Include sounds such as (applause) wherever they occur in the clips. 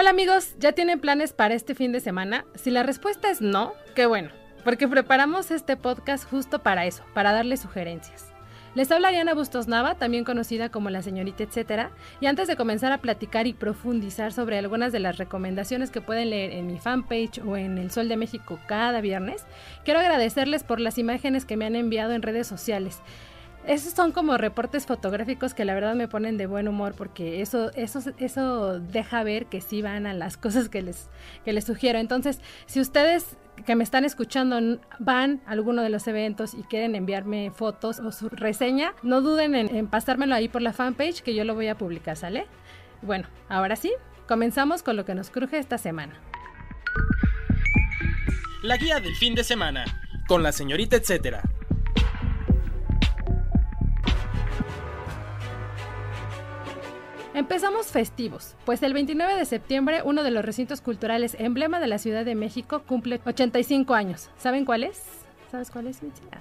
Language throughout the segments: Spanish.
Hola amigos, ¿ya tienen planes para este fin de semana? Si la respuesta es no, qué bueno, porque preparamos este podcast justo para eso, para darles sugerencias. Les habla Ariana Bustos Nava, también conocida como la señorita etcétera, y antes de comenzar a platicar y profundizar sobre algunas de las recomendaciones que pueden leer en mi fanpage o en El Sol de México cada viernes, quiero agradecerles por las imágenes que me han enviado en redes sociales. Esos son como reportes fotográficos que la verdad me ponen de buen humor porque eso, eso, eso deja ver que sí van a las cosas que les, que les sugiero. Entonces, si ustedes que me están escuchando van a alguno de los eventos y quieren enviarme fotos o su reseña, no duden en, en pasármelo ahí por la fanpage que yo lo voy a publicar, ¿sale? Bueno, ahora sí, comenzamos con lo que nos cruje esta semana. La guía del fin de semana, con la señorita etcétera. Empezamos festivos, pues el 29 de septiembre uno de los recintos culturales emblema de la Ciudad de México cumple 85 años. ¿Saben cuál es? ¿Sabes cuál es, Michi? Ah.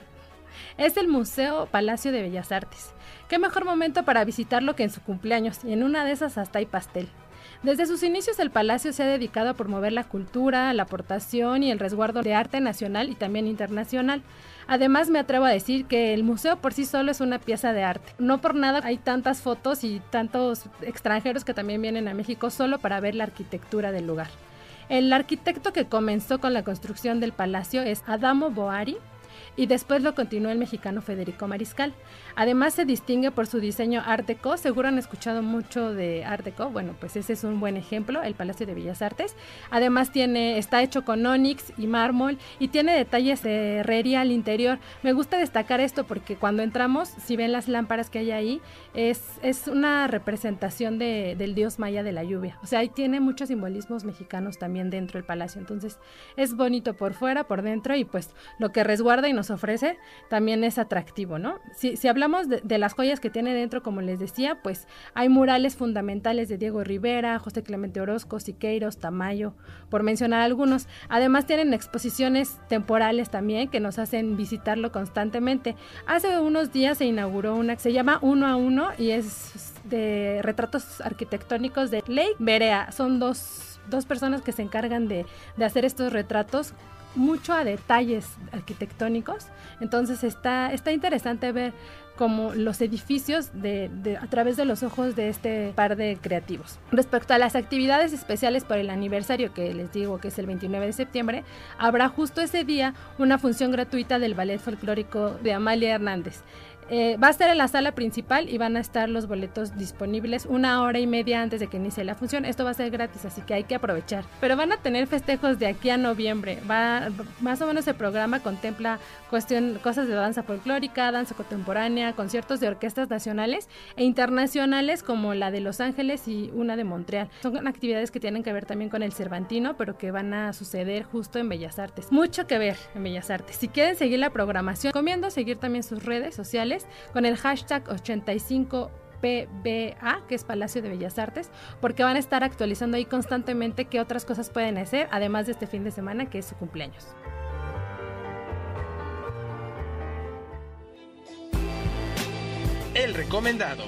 Es el Museo Palacio de Bellas Artes. ¿Qué mejor momento para visitarlo que en su cumpleaños? Y en una de esas hasta hay pastel. Desde sus inicios el palacio se ha dedicado a promover la cultura, la aportación y el resguardo de arte nacional y también internacional. Además, me atrevo a decir que el museo por sí solo es una pieza de arte. No por nada hay tantas fotos y tantos extranjeros que también vienen a México solo para ver la arquitectura del lugar. El arquitecto que comenzó con la construcción del palacio es Adamo Boari, y después lo continuó el mexicano Federico Mariscal. Además se distingue por su diseño Art Deco, seguro han escuchado mucho de Art Deco, bueno, pues ese es un buen ejemplo, el Palacio de Bellas Artes. Además tiene está hecho con onix y mármol y tiene detalles de herrería al interior. Me gusta destacar esto porque cuando entramos, si ven las lámparas que hay ahí, es, es una representación de, del dios maya de la lluvia. O sea, ahí tiene muchos simbolismos mexicanos también dentro del palacio. Entonces, es bonito por fuera, por dentro y pues lo que resguarda y nos ofrece también es atractivo, ¿no? Si, si hablamos de, las joyas que tiene dentro, como les decía, pues hay murales fundamentales de Diego Rivera, José Clemente Orozco, Siqueiros, Tamayo, por mencionar algunos. Además tienen exposiciones temporales también que nos hacen visitarlo constantemente. Hace unos días se inauguró una que se llama Uno a Uno y es de retratos arquitectónicos de Ley Berea. Son dos, dos personas que se encargan de, de hacer estos retratos mucho a detalles arquitectónicos. Entonces está, está interesante ver como los edificios de, a través de los ojos de este par de creativos. Respecto a las actividades especiales por el aniversario, que les digo que es el 29 de septiembre, habrá justo ese día una función gratuita del ballet folclórico de Amalia Hernández. Eh, va a estar en la sala principal y van a estar los boletos disponibles una hora y media antes de que inicie la función. Esto va a ser gratis, así que hay que aprovechar. Pero van a tener festejos de aquí a noviembre. Va, más o menos el programa contempla cuestión, cosas de danza folclórica, danza contemporánea, conciertos de orquestas nacionales e internacionales como la de Los Ángeles y una de Montreal. Son actividades que tienen que ver también con el Cervantino, pero que van a suceder justo en Bellas Artes. Mucho que ver en Bellas Artes. Si quieren seguir la programación, recomiendo seguir también sus redes sociales con el hashtag 85 PBA, que es Palacio de Bellas Artes, porque van a estar actualizando ahí constantemente qué otras cosas pueden hacer, además de este fin de semana que es su cumpleaños. El recomendado.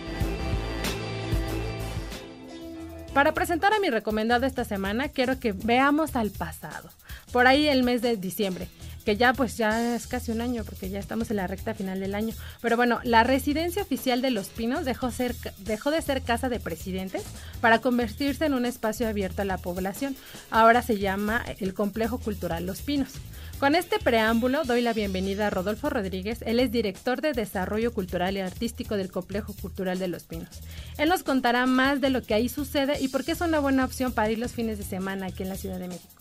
Para presentar a mi recomendado esta semana, quiero que veamos al pasado, por ahí el mes de diciembre que ya pues ya es casi un año porque ya estamos en la recta final del año. Pero bueno, la residencia oficial de Los Pinos dejó, ser, dejó de ser casa de presidentes para convertirse en un espacio abierto a la población. Ahora se llama el Complejo Cultural Los Pinos. Con este preámbulo doy la bienvenida a Rodolfo Rodríguez, él es director de Desarrollo Cultural y Artístico del Complejo Cultural de Los Pinos. Él nos contará más de lo que ahí sucede y por qué es una buena opción para ir los fines de semana aquí en la Ciudad de México.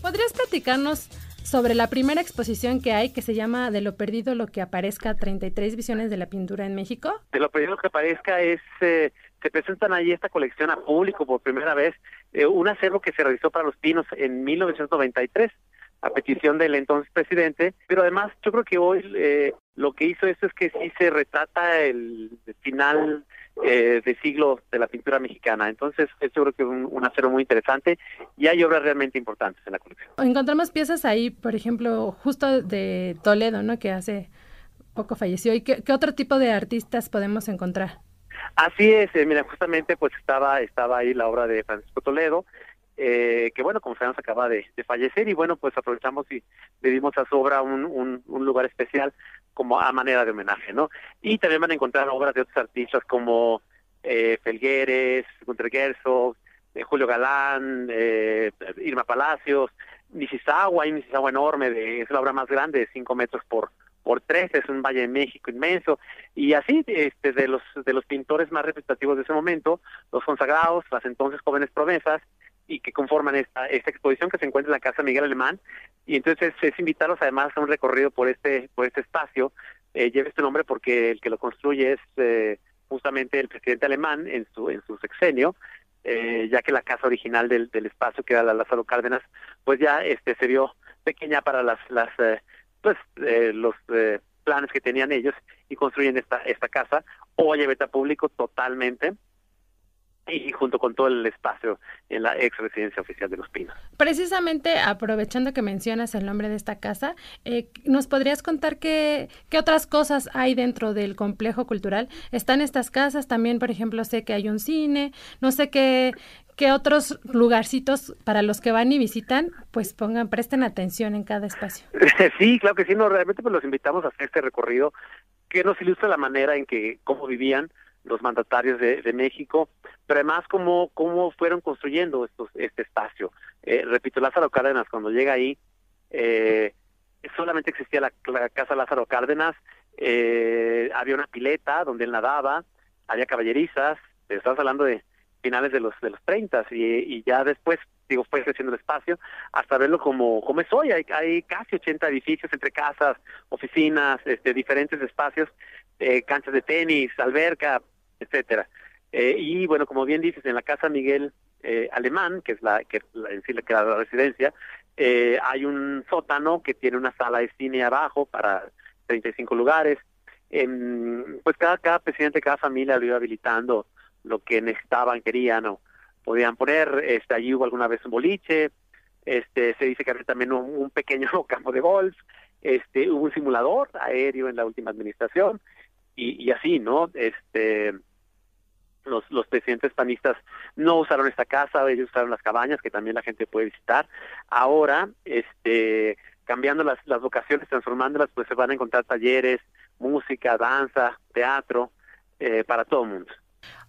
¿Podrías platicarnos sobre la primera exposición que hay que se llama De lo perdido lo que aparezca 33 visiones de la pintura en México? De lo perdido lo que aparezca es eh, se presentan ahí esta colección a público por primera vez, eh, un acervo que se realizó para Los Pinos en 1993 a petición del entonces presidente, pero además yo creo que hoy eh, lo que hizo esto es que sí se retrata el final eh, de siglo de la pintura mexicana. Entonces, es yo creo que es un, un, acero muy interesante y hay obras realmente importantes en la colección. Encontramos piezas ahí, por ejemplo, justo de Toledo, ¿no? Que hace poco falleció. ¿Y qué, qué otro tipo de artistas podemos encontrar? Así es, eh, mira, justamente pues estaba estaba ahí la obra de Francisco Toledo, eh, que bueno, como sabemos acaba de, de, fallecer y bueno, pues aprovechamos y le dimos a su obra un, un, un, lugar especial como a manera de homenaje, ¿no? Y también van a encontrar obras de otros artistas como eh, Felgueres, Gunter Gersog, eh, Julio Galán, eh, Irma Palacios, Nishizawa, hay Nishizawa enorme, de, es la obra más grande, de 5 metros por por tres, es un Valle de México inmenso, y así este de los de los pintores más representativos de ese momento, los consagrados, las entonces jóvenes promesas, y que conforman esta, esta exposición que se encuentra en la Casa Miguel Alemán, y entonces es, invitarlos además a un recorrido por este, por este espacio, eh, lleva este nombre porque el que lo construye es eh, justamente el presidente alemán en su, en su sexenio, eh, ya que la casa original del, espacio, que era la Lázaro Cárdenas, pues ya este se vio pequeña para las, las pues eh, los eh, planes que tenían ellos y construyen esta esta casa. Hoy abierta público totalmente y junto con todo el espacio en la ex residencia oficial de Los Pinos. Precisamente aprovechando que mencionas el nombre de esta casa, eh, ¿nos podrías contar qué, qué otras cosas hay dentro del complejo cultural? ¿Están estas casas? También, por ejemplo, sé que hay un cine, no sé qué, qué otros lugarcitos para los que van y visitan, pues pongan, presten atención en cada espacio. (laughs) Sí, claro que sí, no, realmente pues los invitamos a hacer este recorrido que nos ilustra la manera en que, cómo vivían los mandatarios de, de México, pero además cómo, cómo fueron construyendo estos, este espacio. Eh, repito, Lázaro Cárdenas, cuando llega ahí, eh, solamente existía la, casa Lázaro Cárdenas, eh, había una pileta donde él nadaba, había caballerizas, estamos hablando de finales de los de los 30 y, y ya después digo fue creciendo el espacio hasta verlo como como es hoy hay, hay casi 80 edificios entre casas oficinas este diferentes espacios eh, canchas de tenis alberca etcétera eh, y bueno como bien dices en la casa Miguel eh, Alemán que es la que la, que la residencia eh, hay un sótano que tiene una sala de cine abajo para 35 lugares eh, pues cada cada presidente cada familia lo iba habilitando lo que necesitaban, querían o podían poner. Este, allí hubo alguna vez un boliche, este, se dice que había también un, un pequeño (laughs) campo de golf, este, hubo un simulador aéreo en la última administración y, y así, ¿no? Este, los, los presidentes panistas no usaron esta casa, ellos usaron las cabañas que también la gente puede visitar. Ahora, este, cambiando las, las vocaciones, transformándolas, pues se van a encontrar talleres, música, danza, teatro, eh, para todo el mundo.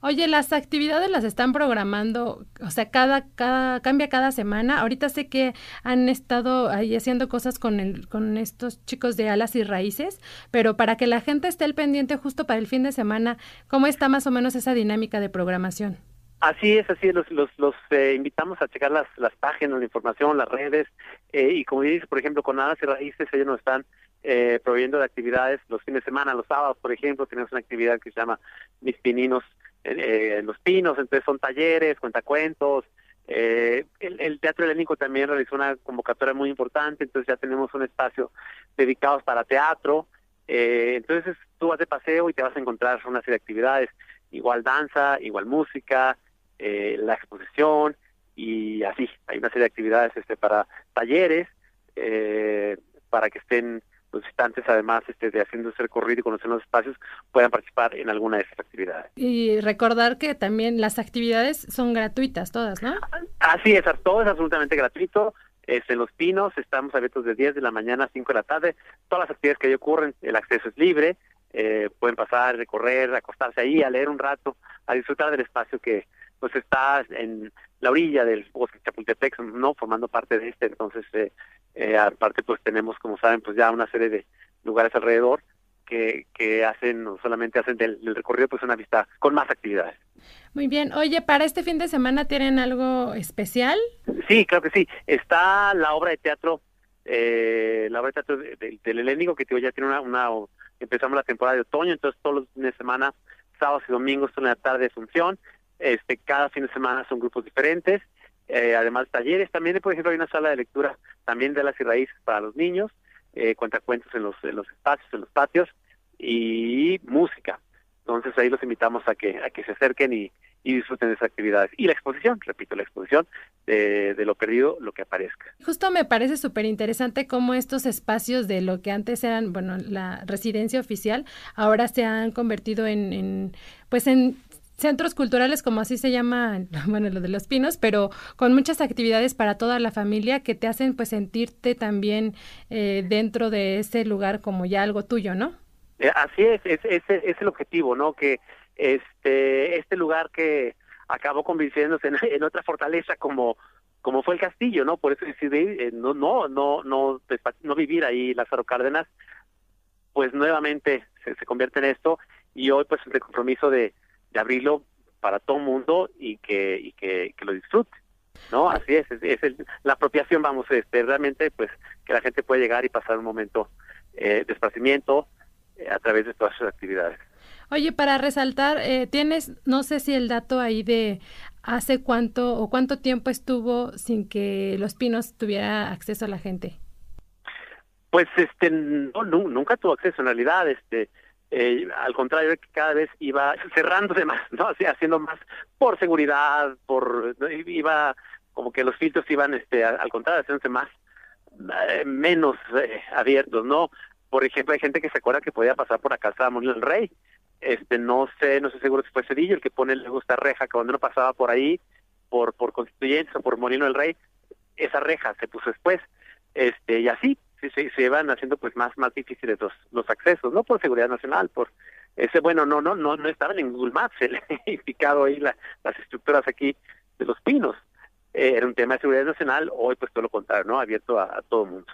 Oye, las actividades las están programando, o sea, cada, cada, cambia cada semana. Ahorita sé que han estado ahí haciendo cosas con el, con estos chicos de alas y raíces, pero para que la gente esté al pendiente justo para el fin de semana, ¿cómo está más o menos esa dinámica de programación? Así es, así es, los, los, los eh, invitamos a checar las, las páginas, la información, las redes, eh, y como dices, por ejemplo, con Alas y Raíces, ellos nos están eh, proveyendo de actividades los fines de semana, los sábados, por ejemplo, tenemos una actividad que se llama Mis Pininos eh, en Los Pinos, entonces son talleres, cuentacuentos, eh, el, el, Teatro Helénico también realizó una convocatoria muy importante, entonces ya tenemos un espacio dedicado para teatro, eh, entonces tú vas de paseo y te vas a encontrar una serie de actividades, igual danza, igual música, eh, la exposición y así, hay una serie de actividades este para talleres, eh, para que estén los visitantes, además este, de haciendo ese recorrido y conociendo los espacios, puedan participar en alguna de esas actividades. Y recordar que también las actividades son gratuitas todas, ¿no? Así es, todo es absolutamente gratuito. Es en Los Pinos, estamos abiertos de 10 de la mañana a 5 de la tarde. Todas las actividades que ahí ocurren, el acceso es libre. Eh, pueden pasar, recorrer, acostarse ahí, a leer un rato, a disfrutar del espacio que pues está en la orilla del bosque Chapultepec, no formando parte de este, entonces eh, eh, aparte pues tenemos como saben pues ya una serie de lugares alrededor que, que hacen, no solamente hacen del, del, recorrido pues una vista con más actividades. Muy bien, oye, ¿para este fin de semana tienen algo especial? Sí, claro que sí, está la obra de teatro, eh, la obra de teatro de, de, del Helénico que digo, ya tiene una, una, empezamos la temporada de otoño, entonces todos los fines de semana sábados y domingos son la tarde de función. Este, cada fin de semana son grupos diferentes. Eh, además, talleres también, por ejemplo, hay una sala de lectura también de las y raíces para los niños, eh, cuentacuentos en los, en los espacios, en los patios y música. Entonces ahí los invitamos a que a que se acerquen y, disfruten de esas actividades. Y la exposición, repito, la exposición de, de lo perdido, lo que aparezca. Justo me parece súper interesante cómo estos espacios de lo que antes eran, bueno, la residencia oficial, ahora se han convertido en, en pues en centros culturales, como así se llama, (laughs) bueno, lo de los pinos, pero con muchas actividades para toda la familia que te hacen pues sentirte también eh, dentro de ese lugar como ya algo tuyo, ¿no? Eh, así es, ese es, el objetivo, ¿no? Que este este lugar que acabó convirtiéndose en, otra fortaleza como como fue el castillo, ¿no? Por eso decidí eh, no no no no no vivir ahí Lázaro Cárdenas, pues nuevamente se convierte en esto y hoy pues el compromiso de de abrirlo para todo el mundo y que y que, que lo disfrute no así es es, es el, la apropiación vamos este realmente pues que la gente puede llegar y pasar un momento eh, de esparcimiento eh, a través de todas sus actividades Oye, para resaltar, eh, tienes, no sé si el dato ahí de hace cuánto o cuánto tiempo estuvo sin que Los Pinos tuviera acceso a la gente. Pues este, no, no nunca tuvo acceso en realidad, este, eh, al contrario cada vez iba cerrándose más, ¿no? (laughs) Haciendo más por seguridad, por iba como que los filtros iban, este, al contrario, haciéndose más eh, menos eh, abiertos, ¿no? Por ejemplo, hay gente que se acuerda que podía pasar por la casa de del Rey. Este, no sé, no sé seguro si fue Cedillo el que pone luego esta reja, que cuando uno pasaba por ahí, por, por Constituyentes o por Molino del Rey, esa reja se puso después. Este, y así, se, se van haciendo pues más más difíciles los los accesos no por seguridad nacional por ese bueno no no no no estaban en Google Maps (laughs) el indicado ahí la, las estructuras aquí de los pinos. Eh, era un tema de seguridad nacional hoy pues todo lo contrario no abierto a, a todo mundo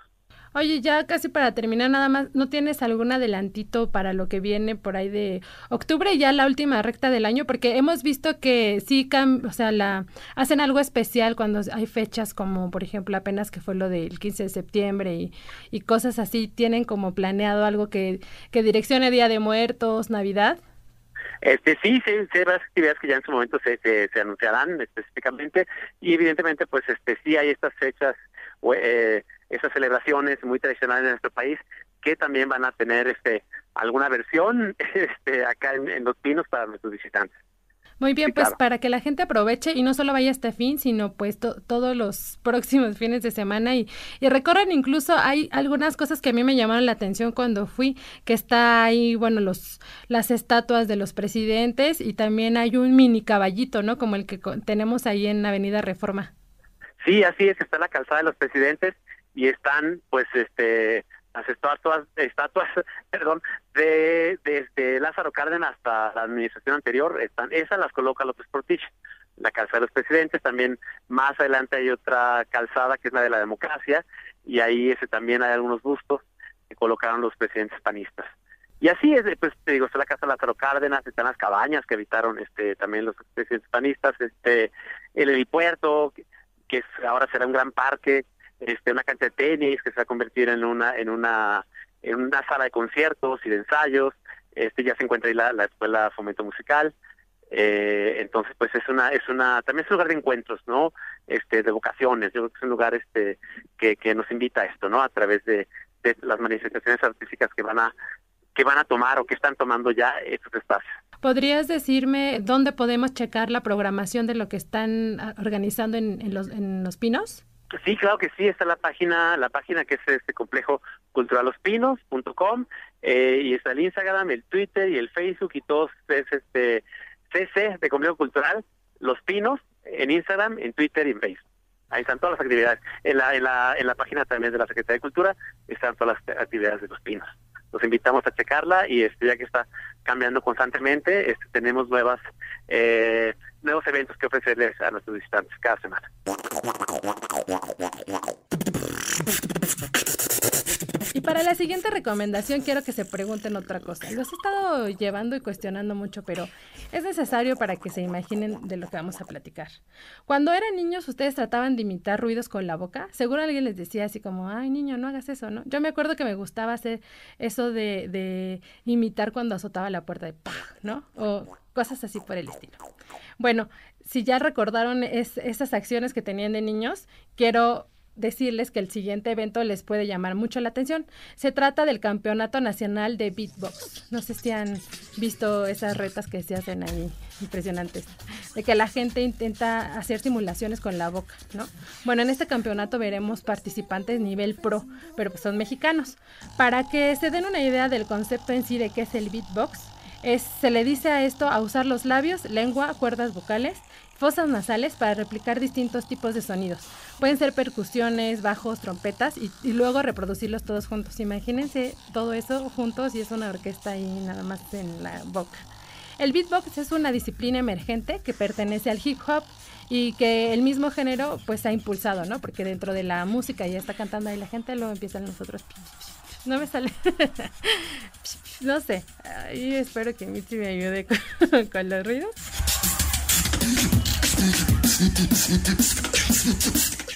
Oye, ya casi para terminar, nada más, ¿no tienes algún adelantito para lo que viene por ahí de octubre, ya la última recta del año? Porque hemos visto que sí, o sea, la hacen algo especial cuando hay fechas como, por ejemplo, apenas que fue lo del 15 de septiembre y, y cosas así, ¿tienen como planeado algo que, que direccione Día de Muertos, Navidad? Este sí, sí, sí, varias actividades que ya en su momento se, se, se anunciarán específicamente y evidentemente pues este sí hay estas fechas eh, esas celebraciones muy tradicionales en nuestro país que también van a tener este alguna versión (laughs) este acá en, en Los Pinos para nuestros visitantes. Muy bien, sí, pues claro. para que la gente aproveche y no solo vaya este fin, sino pues to todos los (laughs) próximos fines de semana y, y recorran incluso, hay algunas cosas que a mí me llamaron la atención cuando fui, que está ahí, bueno, los las estatuas de los presidentes y también hay un mini caballito, ¿no? Como el que tenemos ahí en Avenida Reforma. Sí, así es, está la calzada de los presidentes y están pues este las estatuas, estatuas, (laughs) perdón, de desde Lázaro Cárdenas hasta la administración anterior, están, esas las coloca López Portillo, la calzada de los presidentes, también más adelante hay otra calzada que es la de la democracia, y ahí ese también hay algunos bustos que colocaron los presidentes panistas. Y así es, pues te digo, está la casa de Lázaro Cárdenas, están las cabañas que habitaron este también los presidentes panistas, este el helipuerto, que ahora será un gran parque, este una cancha de tenis que se va a convertir en una en una en una sala de conciertos y de ensayos. Este ya se encuentra ahí la, la escuela fomento musical. Eh, entonces pues es una es una también es un lugar de encuentros no este de vocaciones. Yo creo que es un lugar este que, que nos invita a esto no a través de, de las manifestaciones artísticas que van a que van a tomar o que están tomando ya estos espacios. ¿Podrías decirme dónde podemos checar la programación de lo que están organizando en, en, los, en Los Pinos? Sí, claro que sí, está la página, la página que es este complejo culturalospinos.com eh, y está el Instagram, el Twitter y el Facebook y todos es este CC de Complejo Cultural Los Pinos en Instagram, en Twitter y en Facebook. Ahí están todas las actividades. En la, en la, en la página también de la Secretaría de Cultura están todas las actividades de Los Pinos. Los invitamos a checarla y este ya que está cambiando constantemente, este, tenemos nuevas eh, nuevos eventos que ofrecerles a nuestros visitantes cada semana. Para la siguiente recomendación quiero que se pregunten otra cosa. Los he estado llevando y cuestionando mucho, pero es necesario para que se imaginen de lo que vamos a platicar. Cuando eran niños, ustedes trataban de imitar ruidos con la boca. Seguro alguien les decía así como, ay niño, no hagas eso, ¿no? Yo me acuerdo que me gustaba hacer eso de, imitar cuando azotaba la puerta de ¡pah! ¿no? O cosas así por el estilo. Bueno, si ya recordaron esas acciones que tenían de niños, quiero decirles que el siguiente evento les puede llamar mucho la atención. Se trata del Campeonato Nacional de Beatbox. No sé si han visto esas retas que se hacen ahí, impresionantes, de que la gente intenta hacer simulaciones con la boca, ¿no? Bueno, en este campeonato veremos participantes nivel pro, pero pues son mexicanos. Para que se den una idea del concepto en sí de qué es el beatbox, se le dice a esto a usar los labios, lengua, cuerdas vocales fosas nasales para replicar distintos tipos de sonidos. Pueden ser percusiones, bajos, trompetas y, luego reproducirlos todos juntos. Imagínense todo eso juntos y es una orquesta ahí nada más en la boca. El beatbox es una disciplina emergente que pertenece al hip hop y que el mismo género pues ha impulsado, ¿no? Porque dentro de la música ya está cantando ahí la gente, luego empiezan nosotros. No me sale. (laughs) no sé. Ahí espero que Mitzi me ayude con (laughs) los ruidos.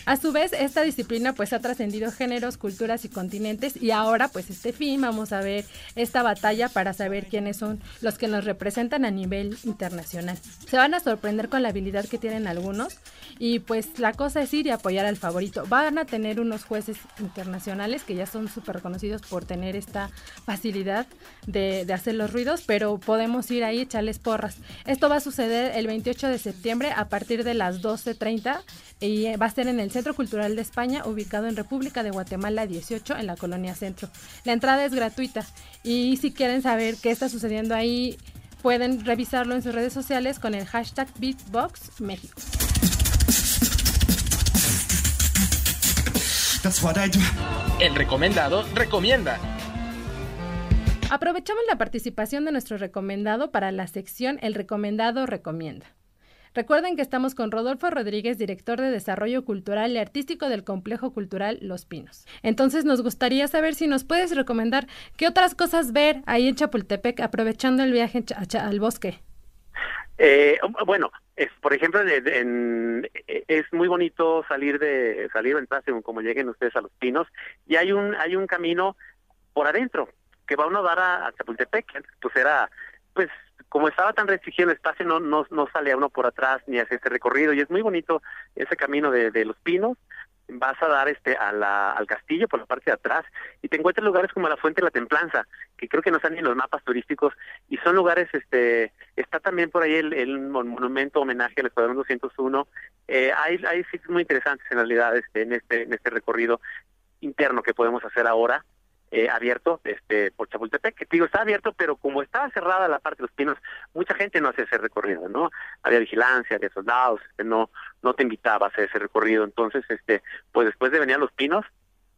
A su vez, esta disciplina pues ha trascendido géneros, culturas y continentes y ahora pues este fin vamos a ver esta batalla para saber quiénes son los que nos representan a nivel internacional. Se van a sorprender con la habilidad que tienen algunos y pues la cosa es ir y apoyar al favorito. Van a tener unos jueces internacionales que ya son súper reconocidos por tener esta facilidad de, de hacer los ruidos, pero podemos ir ahí echarles porras. Esto va a suceder el 28 de septiembre a partir de las 12.30 y va a ser en el Centro Cultural de España, ubicado en República de Guatemala 18, en la Colonia Centro. La entrada es gratuita y si quieren saber qué está sucediendo ahí, pueden revisarlo en sus redes sociales con el hashtag BeatboxMéxico. El recomendado recomienda. Aprovechamos la participación de nuestro recomendado para la sección El recomendado recomienda. Recuerden que estamos con Rodolfo Rodríguez, director de Desarrollo Cultural y Artístico del Complejo Cultural Los Pinos. Entonces nos gustaría saber si nos puedes recomendar qué otras cosas ver ahí en Chapultepec aprovechando el viaje al bosque. Eh, bueno, es, por ejemplo, es muy bonito salir de salir en según como lleguen ustedes a Los Pinos y hay un hay un camino por adentro que va uno a dar a, Chapultepec, pues era pues como estaba tan restringido el espacio, no, no, no sale uno por atrás ni hace este recorrido y es muy bonito ese camino de, de los pinos. Vas a dar este a la, al castillo por la parte de atrás y te encuentras lugares como la Fuente de la Templanza, que creo que no están en los mapas turísticos y son lugares, este está también por ahí el, el monumento homenaje al Escuadrón 201. Eh, hay, hay sitios muy interesantes en realidad este, en, este, en este recorrido interno que podemos hacer ahora eh, abierto este por Chapultepec, que digo, está abierto, pero como estaba cerrada la parte de los pinos, mucha gente no hace ese recorrido, ¿no? Había vigilancia, había soldados, este, no no te invitaba a hacer ese recorrido, entonces este pues después de venir a los pinos,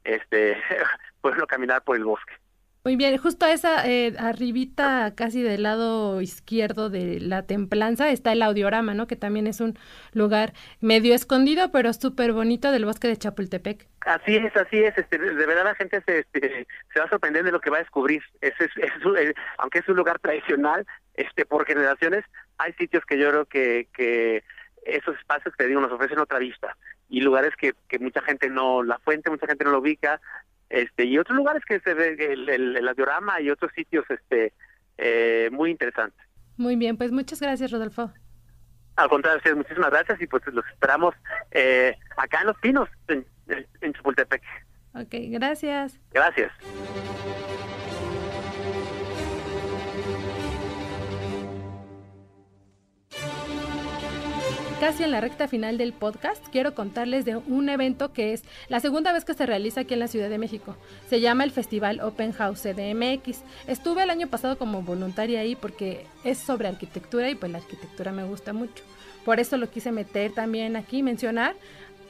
este (laughs) pueden caminar por el bosque. Muy bien, justo a esa eh, arribita, casi del lado izquierdo de la templanza, está el audiorama, ¿no? Que también es un lugar medio escondido, pero súper bonito del bosque de Chapultepec. Así es, así es. Este, de verdad la gente se, este, se va a sorprender de lo que va a descubrir. Es, es, eh, aunque es un lugar tradicional, este, por generaciones, hay sitios que yo creo que, que esos espacios que digo nos ofrecen otra vista y lugares que, que mucha gente no, la fuente mucha gente no lo ubica, este y otros lugares que se ve el, el, audiorama y otros sitios este eh, muy interesantes. Muy bien, pues muchas gracias, Rodolfo. Al contrario, muchísimas gracias y pues los esperamos eh, acá en Los Pinos, en, en Chapultepec. Ok, gracias. Gracias. Casi en la recta final del podcast, quiero contarles de un evento que es la segunda vez que se realiza aquí en la Ciudad de México. Se llama el Festival Open House CDMX. Estuve el año pasado como voluntaria ahí porque es sobre arquitectura y pues la arquitectura me gusta mucho. Por eso lo quise meter también aquí, mencionar.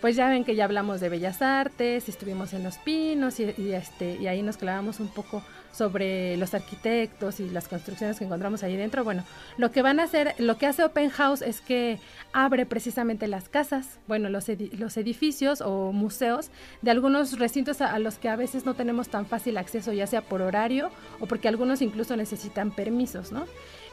Pues ya ven que ya hablamos de bellas artes, estuvimos en Los Pinos y, este, y ahí nos clavamos un poco sobre los arquitectos y las construcciones que encontramos ahí dentro. Bueno, lo que van a hacer, lo que hace Open House es que abre precisamente las casas, bueno, los, edificios o museos de algunos recintos a, los que a veces no tenemos tan fácil acceso, ya sea por horario o porque algunos incluso necesitan permisos, ¿no?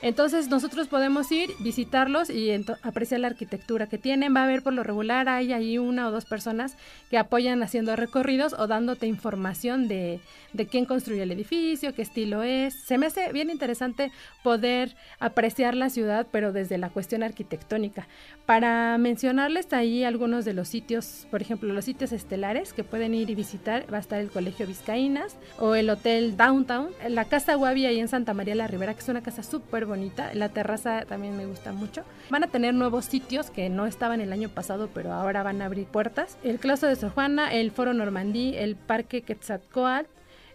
Entonces nosotros podemos ir, visitarlos y apreciar la arquitectura que tienen. Va a haber por lo regular, hay ahí una o dos personas que apoyan haciendo recorridos o dándote información de, de quién construyó el edificio, qué estilo es. Se me hace bien interesante poder apreciar la ciudad, pero desde la cuestión arquitectónica. Para mencionarles ahí algunos de los sitios, por ejemplo, los sitios estelares que pueden ir y visitar, va a estar el Colegio Vizcaínas o el Hotel Downtown, la Casa Guavi ahí en Santa María la Ribera, que es una casa súper bonita. La terraza también me gusta mucho. Van a tener nuevos sitios que no estaban el año pasado, pero ahora van a abrir puertas. El Claustro de Sor Juana, el Foro Normandí, el Parque Quetzalcoatl,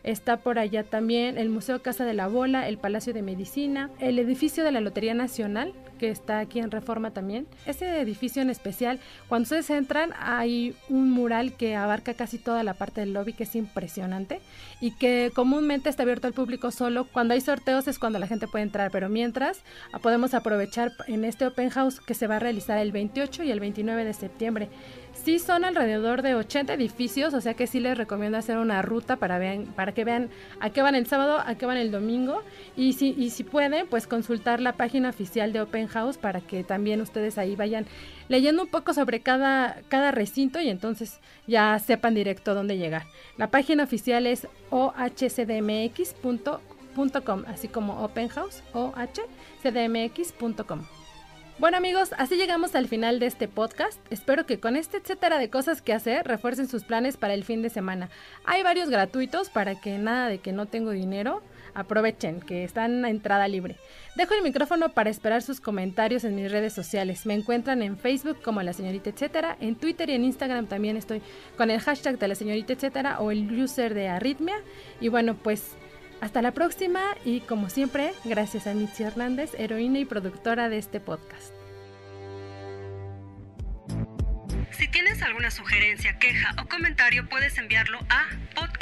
Está por allá también el Museo Casa de la Bola, el Palacio de Medicina, el edificio de la Lotería Nacional, que está aquí en Reforma también. Ese edificio en especial, cuando ustedes entran, hay un mural que abarca casi toda la parte del lobby, que es impresionante y que comúnmente está abierto al público solo cuando hay sorteos es cuando la gente puede entrar, pero mientras ah, podemos aprovechar en este open house que se va a realizar el 28 y el 29 de septiembre. Sí son alrededor de 80 edificios, o sea que sí les recomiendo hacer una ruta para, vean, para que vean a qué van el sábado, a qué van el domingo y si, y si pueden, pues consultar la página oficial de Open House para que también ustedes ahí vayan leyendo un poco sobre cada, cada recinto y entonces ya sepan directo dónde llegar. La página oficial es ohcdmx.com, así como Open House, ohcdmx.com. Bueno amigos, así llegamos al final de este podcast. Espero que con este etcétera de cosas que hacer refuercen sus planes para el fin de semana. Hay varios gratuitos para que nada de que no tengo dinero. Aprovechen que están a entrada libre. Dejo el micrófono para esperar sus comentarios en mis redes sociales. Me encuentran en Facebook como la señorita etcétera, en Twitter y en Instagram también estoy con el hashtag de la señorita etcétera o el user de Arritmia. Y bueno, pues hasta la próxima y como siempre, gracias a Mitzi Hernández, heroína y productora de este podcast. Si tienes alguna sugerencia, queja o comentario, puedes enviarlo a